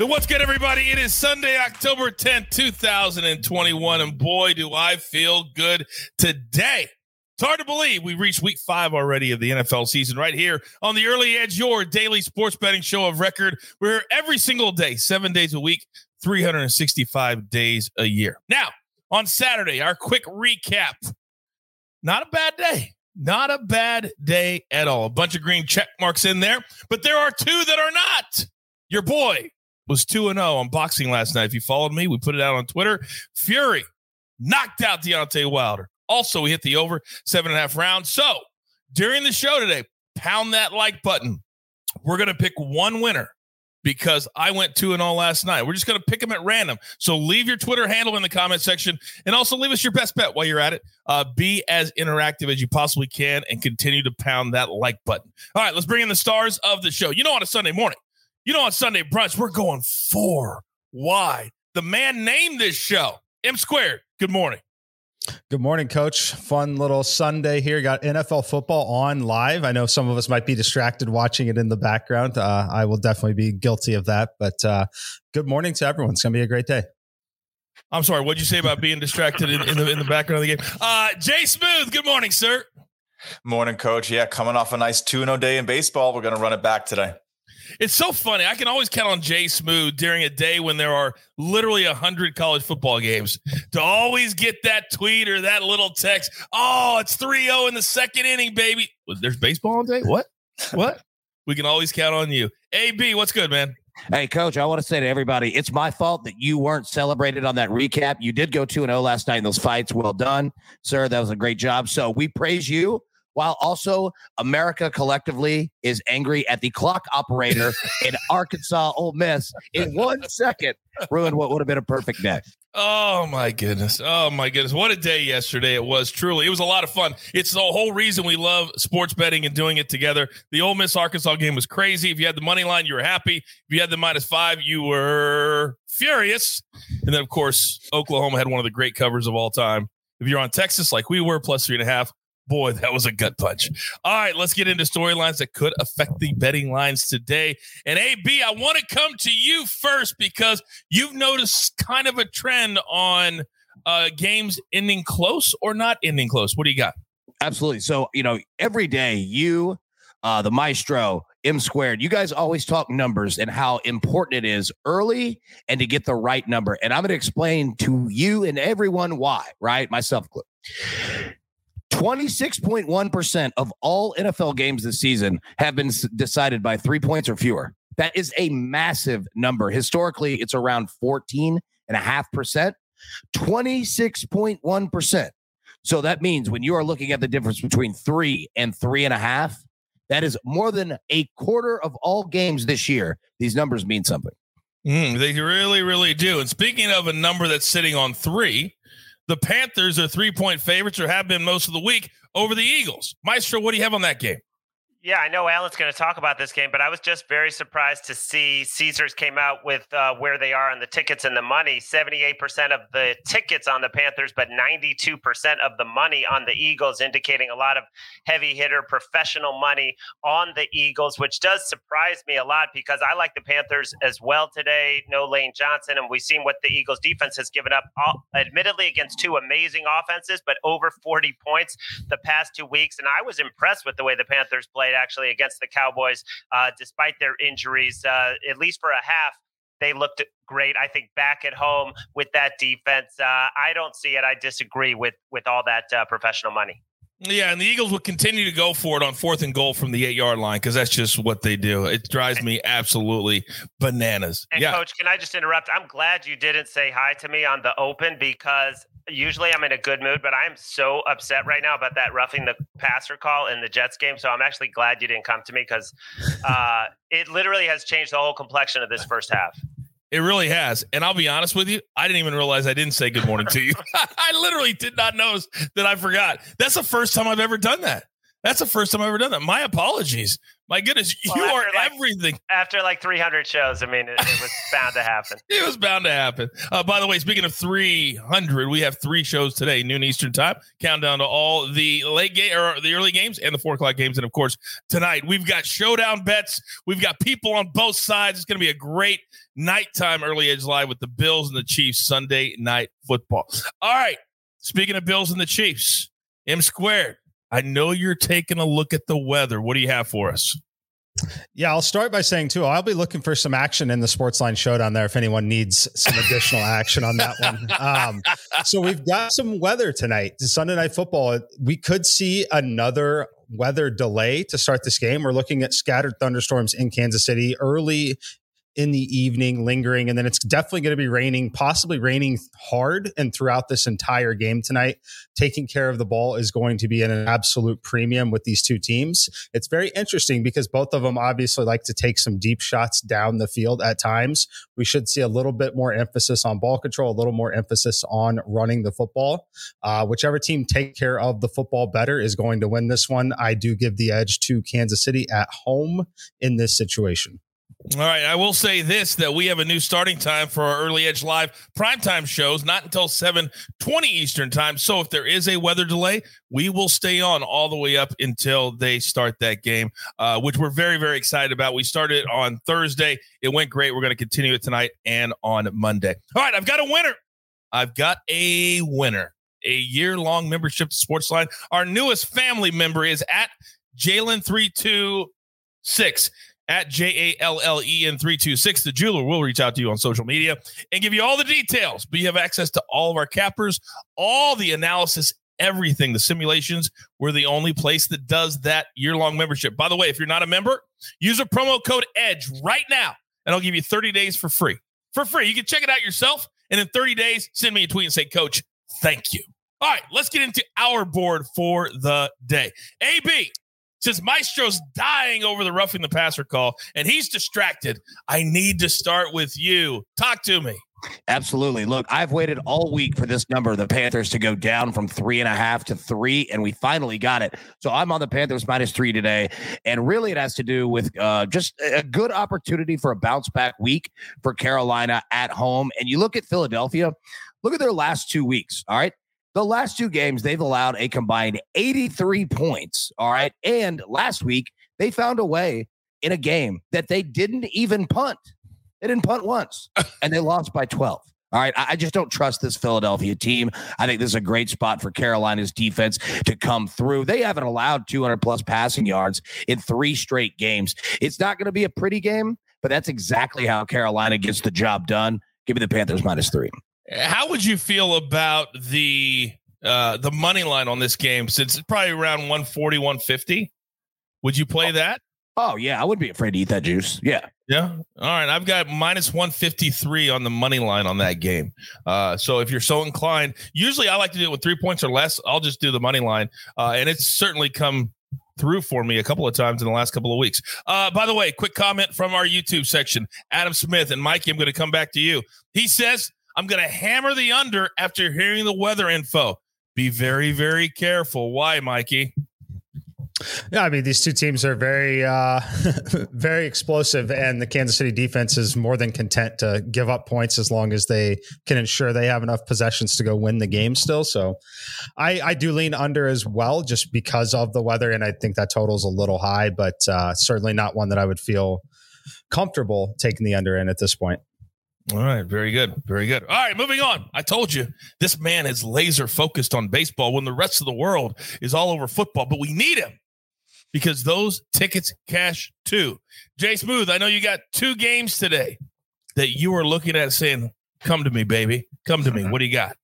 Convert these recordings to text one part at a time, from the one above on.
What's good, everybody? It is Sunday, October 10th, 2021. And boy, do I feel good today. It's hard to believe we reached week five already of the NFL season right here on the Early Edge, your daily sports betting show of record. We're here every single day, seven days a week, 365 days a year. Now, on Saturday, our quick recap. Not a bad day. Not a bad day at all. A bunch of green check marks in there, but there are two that are not. Your boy was 2 0 on boxing last night. If you followed me, we put it out on Twitter. Fury knocked out Deontay Wilder. Also, we hit the over seven and a half rounds. So during the show today, pound that like button. We're going to pick one winner because I went 2 and all last night. We're just going to pick them at random. So leave your Twitter handle in the comment section and also leave us your best bet while you're at it. Uh, be as interactive as you possibly can and continue to pound that like button. All right, let's bring in the stars of the show. You know, on a Sunday morning, you know, on Sunday brunch, we're going four wide. The man named this show, M squared. Good morning. Good morning, coach. Fun little Sunday here. Got NFL football on live. I know some of us might be distracted watching it in the background. Uh, I will definitely be guilty of that. But uh, good morning to everyone. It's going to be a great day. I'm sorry. What'd you say about being distracted in, in, the in the background of the game? Uh, Jay Smooth. Good morning, sir. Morning, coach. Yeah, coming off a nice 2 0 day in baseball. We're going to run it back today. It's so funny. I can always count on Jay Smooth during a day when there are literally a hundred college football games to always get that tweet or that little text. Oh, it's 3-0 in the second inning, baby. There's baseball on day? What? What? we can always count on you. AB, what's good, man? Hey, coach, I want to say to everybody, it's my fault that you weren't celebrated on that recap. You did go 2 0 last night in those fights. Well done, sir. That was a great job. So we praise you while also America collectively is angry at the clock operator in Arkansas Ole Miss in one second ruined what would have been a perfect day. Oh my goodness. Oh my goodness. What a day yesterday it was. Truly. It was a lot of fun. It's the whole reason we love sports betting and doing it together. The Ole Miss Arkansas game was crazy. If you had the money line, you were happy. If you had the minus five, you were furious. And then, of course, Oklahoma had one of the great covers of all time. If you're on Texas like we were, plus three and a half, boy, that was a gut punch. All right, let's get into storylines that could affect the betting lines today. And AB, I want to come to you first because you've noticed kind of a trend on uh, games ending close or not ending close. What do you got? Absolutely. So, you know, every day you, uh, the maestro, M squared, you guys always talk numbers and how important it is early and to get the right number. And I'm going to explain to you and everyone why, right? Myself, 26.1% of all NFL games this season have been decided by three points or fewer. That is a massive number. Historically, it's around 14.5%, 26.1%. So that means when you are looking at the difference between three and three and a half, that is more than a quarter of all games this year. These numbers mean something. Mm, they really, really do. And speaking of a number that's sitting on three, the Panthers are three point favorites or have been most of the week over the Eagles. Maestro, what do you have on that game? Yeah, I know Allan's going to talk about this game, but I was just very surprised to see Caesars came out with uh, where they are on the tickets and the money. 78% of the tickets on the Panthers, but 92% of the money on the Eagles, indicating a lot of heavy hitter professional money on the Eagles, which does surprise me a lot because I like the Panthers as well today. No Lane Johnson, and we've seen what the Eagles defense has given up, all, admittedly against two amazing offenses, but over 40 points the past two weeks. And I was impressed with the way the Panthers played actually against the Cowboys, uh, despite their injuries, uh, at least for a half. They looked great. I think back at home with that defense, uh, I don't see it. I disagree with with all that uh, professional money. Yeah, and the Eagles will continue to go for it on fourth and goal from the eight yard line because that's just what they do. It drives me absolutely bananas. And yeah. coach, can I just interrupt? I'm glad you didn't say hi to me on the open because usually I'm in a good mood, but I'm so upset right now about that roughing the passer call in the Jets game. So I'm actually glad you didn't come to me because uh, it literally has changed the whole complexion of this first half. It really has. And I'll be honest with you, I didn't even realize I didn't say good morning to you. I literally did not notice that I forgot. That's the first time I've ever done that. That's the first time I've ever done that. My apologies. My goodness, well, you are like, everything. After like 300 shows, I mean, it, it was bound to happen. it was bound to happen. Uh, by the way, speaking of 300, we have three shows today, noon Eastern time. Countdown to all the late game or the early games and the four o'clock games, and of course tonight we've got showdown bets. We've got people on both sides. It's going to be a great nighttime early edge live with the Bills and the Chiefs Sunday night football. All right. Speaking of Bills and the Chiefs, M squared I know you're taking a look at the weather. What do you have for us? Yeah, I'll start by saying too, I'll be looking for some action in the sports Sportsline Showdown there if anyone needs some additional action on that one. Um, so we've got some weather tonight. Sunday night football. We could see another weather delay to start this game. We're looking at scattered thunderstorms in Kansas City early in the evening, lingering, and then it's definitely going to be raining, possibly raining hard and throughout this entire game tonight. Taking care of the ball is going to be an absolute premium with these two teams. It's very interesting because both of them obviously like to take some deep shots down the field at times. We should see a little bit more emphasis on ball control, a little more emphasis on running the football. Uh, whichever team take care of the football better is going to win this one. I do give the edge to Kansas City at home in this situation. All right. I will say this that we have a new starting time for our early edge live primetime shows, not until 720 Eastern time. So if there is a weather delay, we will stay on all the way up until they start that game, uh, which we're very, very excited about. We started on Thursday. It went great. We're going to continue it tonight and on Monday. All right. I've got a winner. I've got a winner. A year long membership to Sportsline. Our newest family member is at Jalen326 at J A L L E N 326. The jeweler will reach out to you on social media and give you all the details, but you have access to all of our cappers, all the analysis, everything, the simulations. We're the only place that does that year long membership. By the way, if you're not a member, use a promo code EDGE right now, and I'll give you 30 days for free. For free. You can check it out yourself. And in 30 days, send me a tweet and say, Coach, thank you. All right, let's get into our board for the day. AB, since Maestro's dying over the roughing the passer call and he's distracted, I need to start with you. Talk to me. Absolutely. Look, I've waited all week for this number, the Panthers, to go down from three and a half to three, and we finally got it. So I'm on the Panthers minus three today. And really, it has to do with uh, just a good opportunity for a bounce back week for Carolina at home. And you look at Philadelphia, look at their last two weeks. All right. The last two games, they've allowed a combined 83 points. All right. And last week, they found a way in a game that they didn't even punt. They didn't punt once and they lost by 12. All right. I just don't trust this Philadelphia team. I think this is a great spot for Carolina's defense to come through. They haven't allowed 200 plus passing yards in three straight games. It's not going to be a pretty game, but that's exactly how Carolina gets the job done. Give me the Panthers minus three. How would you feel about the uh the money line on this game since it's probably around 140 150 would you play oh. that oh yeah i would be afraid to eat that juice yeah yeah all right i've got minus 153 on the money line on that game uh so if you're so inclined usually i like to do it with three points or less i'll just do the money line uh and it's certainly come through for me a couple of times in the last couple of weeks. Uh, by the way, quick comment from our YouTube section. Adam Smith and Mikey, I'm going to come back to you. He says I'm going to hammer the under after hearing the weather info. Be very, very careful. Why, Mikey? Yeah, I mean these two teams are very, uh, very explosive, and the Kansas City defense is more than content to give up points as long as they can ensure they have enough possessions to go win the game. Still, so I, I do lean under as well, just because of the weather, and I think that total is a little high, but uh, certainly not one that I would feel comfortable taking the under in at this point. All right, very good, very good. All right, moving on. I told you this man is laser focused on baseball when the rest of the world is all over football, but we need him because those tickets cash too. Jay Smooth, I know you got two games today that you are looking at saying, "Come to me, baby, come to me." What do you got?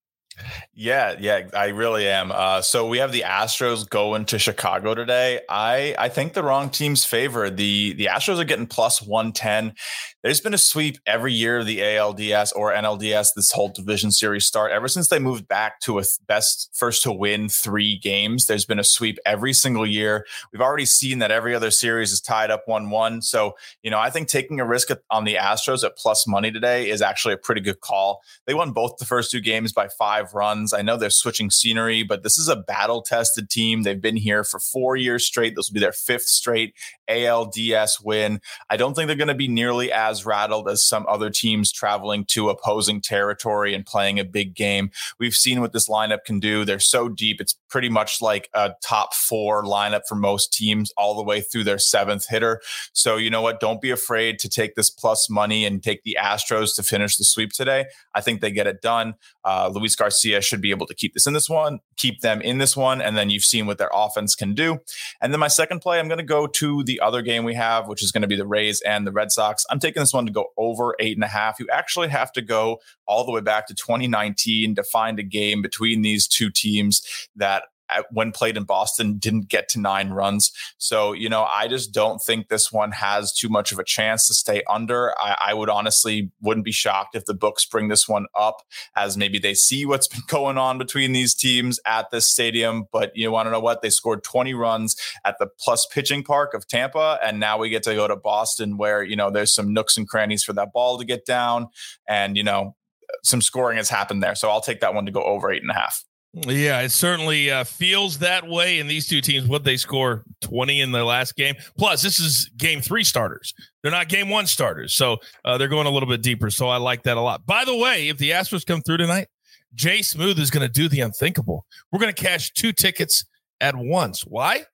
Yeah, yeah, I really am. Uh, so we have the Astros going to Chicago today. I I think the wrong team's favor. The the Astros are getting plus one ten. There's been a sweep every year of the ALDS or NLDS this whole division series start. Ever since they moved back to a best first to win three games, there's been a sweep every single year. We've already seen that every other series is tied up one one. So you know I think taking a risk on the Astros at plus money today is actually a pretty good call. They won both the first two games by five five runs. I know they're switching scenery, but this is a battle tested team. They've been here for four years straight. This will be their fifth straight ALDS win. I don't think they're going to be nearly as rattled as some other teams traveling to opposing territory and playing a big game. We've seen what this lineup can do. They're so deep. It's pretty much like a top four lineup for most teams all the way through their seventh hitter. So, you know what? Don't be afraid to take this plus money and take the Astros to finish the sweep today. I think they get it done. Uh, Luis Garcia should be able to keep this in this one, keep them in this one. And then you've seen what their offense can do. And then my second play, I'm going to go to the other game we have, which is going to be the Rays and the Red Sox. I'm taking this one to go over eight and a half. You actually have to go all the way back to 2019 to find a game between these two teams that when played in Boston, didn't get to nine runs. So, you know, I just don't think this one has too much of a chance to stay under. I, I, would honestly wouldn't be shocked if the books bring this one up as maybe they see what's been going on between these teams at this stadium. But you want to know what? They scored 20 runs at the plus pitching park of Tampa. And now we get to go to Boston where, you know, there's some nooks and crannies for that ball to get down. And, you know, some scoring has happened there. So I'll take that one to go over eight and a half. Yeah, it certainly uh, feels that way in these two teams. What they score 20 in the last game. Plus, this is game three starters. They're not game one starters. So uh, they're going a little bit deeper. So I like that a lot. By the way, if the Astros come through tonight, Jay Smooth is going to do the unthinkable. We're going to cash two tickets at once. Why?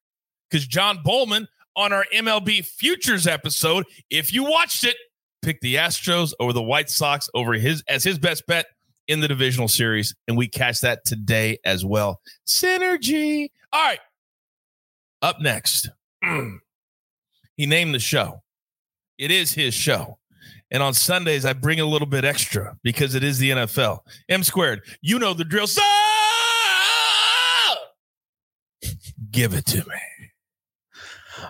Because John Bowman on our MLB Futures episode, if you watched it, picked the Astros over the White Sox over his as his best bet in the divisional series, and we catch that today as well. Synergy. All right. Up next, he named the show. It is his show. And on Sundays, I bring a little bit extra because it is the NFL. M squared, you know the drill. So give it to me.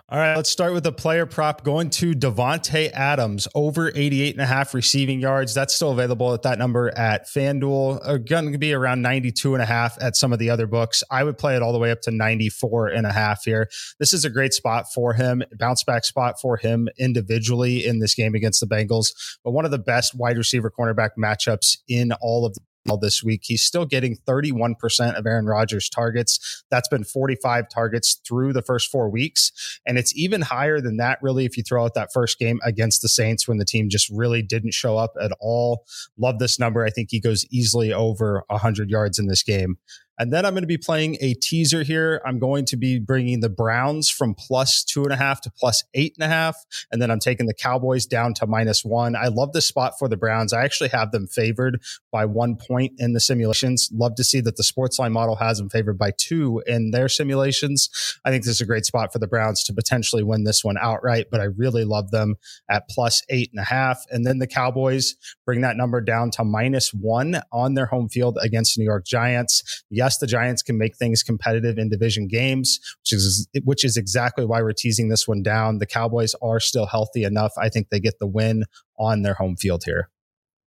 All right, let's start with the player prop going to Davante Adams over 88 and a half receiving yards. That's still available at that number at FanDuel. Uh, going to be around 92 and a half at some of the other books. I would play it all the way up to 94 and a half here. This is a great spot for him, bounce back spot for him individually in this game against the Bengals, but one of the best wide receiver cornerback matchups in all of the this week. He's still getting 31% of Aaron Rodgers' targets. That's been 45 targets through the first four weeks. And it's even higher than that, really, if you throw out that first game against the Saints when the team just really didn't show up at all. Love this number. I think he goes easily over 100 yards in this game. And then I'm going to be playing a teaser here. I'm going to be bringing the Browns from plus two and a half to plus eight and a half. And then I'm taking the Cowboys down to minus one. I love this spot for the Browns. I actually have them favored by one point in the simulations. Love to see that the Sportsline model has them favored by two in their simulations. I think this is a great spot for the Browns to potentially win this one outright, but I really love them at plus eight and a half. And then the Cowboys bring that number down to minus one on their home field against New York Giants. Yes, the Giants can make things competitive in division games, which is which is exactly why we're teasing this one down. The Cowboys are still healthy enough. I think they get the win on their home field here.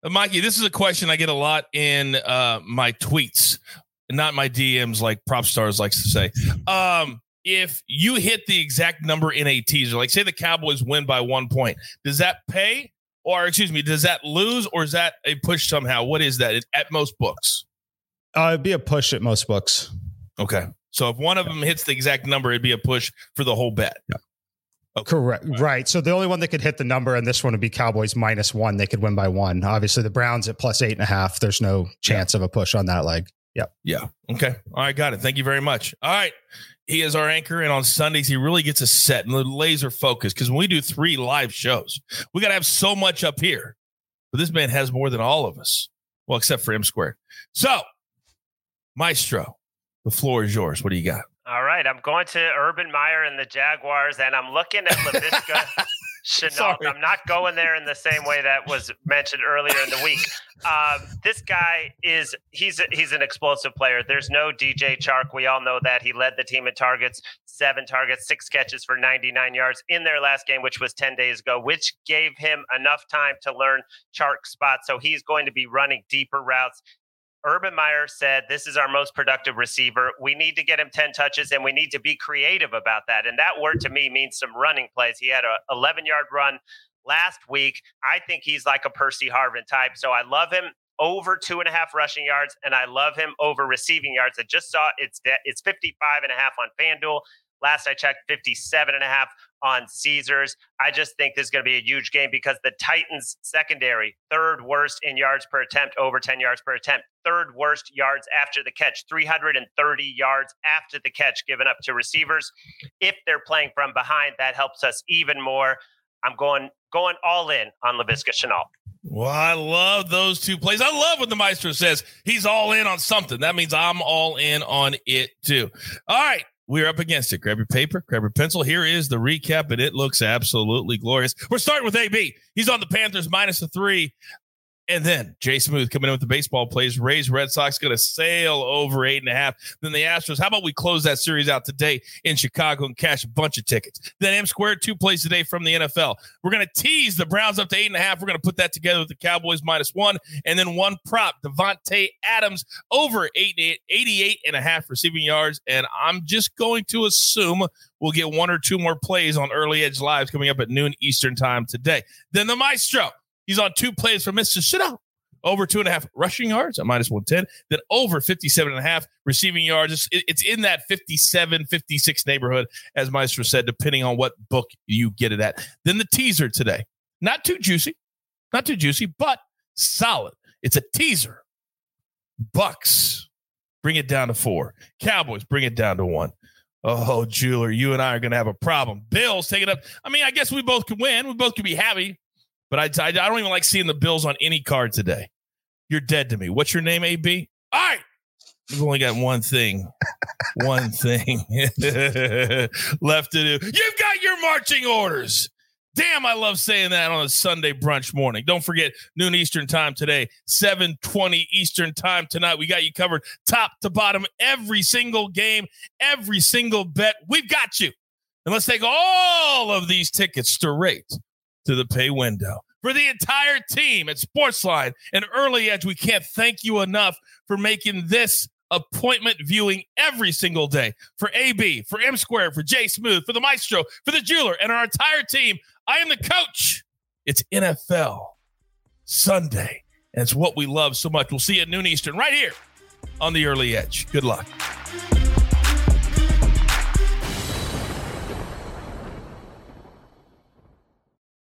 Uh, Mikey, this is a question I get a lot in uh, my tweets, not my DMs, like Prop Stars likes to say. Um, if you hit the exact number in a teaser, like say the Cowboys win by one point, does that pay? Or excuse me, does that lose or is that a push somehow? What is that at most books? Uh, it'd be a push at most books. Okay. So if one of them hits the exact number, it'd be a push for the whole bet. Yeah. Okay. Correct. Right. right. So the only one that could hit the number, and this one would be Cowboys minus one. They could win by one. Obviously, the Browns at plus eight and a half. There's no chance yeah. of a push on that leg. Yep. Yeah. Okay. All right. Got it. Thank you very much. All right. He is our anchor, and on Sundays he really gets us set and the laser focus because when we do three live shows, we got to have so much up here. But this man has more than all of us. Well, except for M squared. So Maestro, the floor is yours. What do you got? All right. I'm going to Urban Meyer and the Jaguars, and I'm looking at Laviska Shenault. I'm not going there in the same way that was mentioned earlier in the week. Um, this guy is he's he's an explosive player. There's no DJ Chark. We all know that he led the team in targets, seven targets, six catches for 99 yards in their last game, which was 10 days ago, which gave him enough time to learn Chark's spot. So he's going to be running deeper routes. Urban Meyer said, This is our most productive receiver. We need to get him 10 touches and we need to be creative about that. And that word to me means some running plays. He had a 11 yard run last week. I think he's like a Percy Harvin type. So I love him over two and a half rushing yards, and I love him over receiving yards. I just saw it's it's 55 and a half on FanDuel. Last I checked, 57 and a half on Caesars. I just think this is going to be a huge game because the Titans secondary, third worst in yards per attempt, over 10 yards per attempt, third worst yards after the catch, 330 yards after the catch given up to receivers. If they're playing from behind, that helps us even more. I'm going going all in on Laviska Shenault. Well, I love those two plays. I love when the Maestro says he's all in on something. That means I'm all in on it too. All right. We're up against it. Grab your paper, grab your pencil. Here is the recap, and it looks absolutely glorious. We're starting with AB. He's on the Panthers minus a three. And then Jay Smooth coming in with the baseball plays. Rays Red Sox going to sail over eight and a half. Then the Astros. How about we close that series out today in Chicago and cash a bunch of tickets? Then M squared two plays today from the NFL. We're going to tease the Browns up to eight and a half. We're going to put that together with the Cowboys minus one. And then one prop, Davante Adams over eight, 88 and a half receiving yards. And I'm just going to assume we'll get one or two more plays on early edge lives coming up at noon Eastern time today. Then the Maestro. He's on two plays for Mr. Shenault over two and a half rushing yards at minus 110, then over 57 and a half receiving yards. It's, in that 57, 56 neighborhood, as Maestro said, depending on what book you get it at. Then the teaser today. Not too juicy, not too juicy, but solid. It's a teaser. Bucs, bring it down to four. Cowboys, bring it down to one. Oh, jeweler, you and I are going to have a problem. Bills take it up. I mean, I guess we both can win. We both can be happy. But I, I, don't even like seeing the Bills on any card today. You're dead to me. What's your name, AB? All right. We've only got one thing, one thing left to do. You've got your marching orders. Damn, I love saying that on a Sunday brunch morning. Don't forget noon Eastern time today, 7:20 Eastern time tonight. We got you covered top to bottom every single game, every single bet. We've got you. And let's take all of these tickets straight to the pay window. For the entire team at Sportsline and Early Edge, we can't thank you enough for making this appointment viewing every single day. For AB, for M Square, for J Smooth, for the Maestro, for the Jeweler, and our entire team, I am the coach. It's NFL Sunday, and it's what we love so much. We'll see you at noon Eastern right here on the Early Edge. Good luck.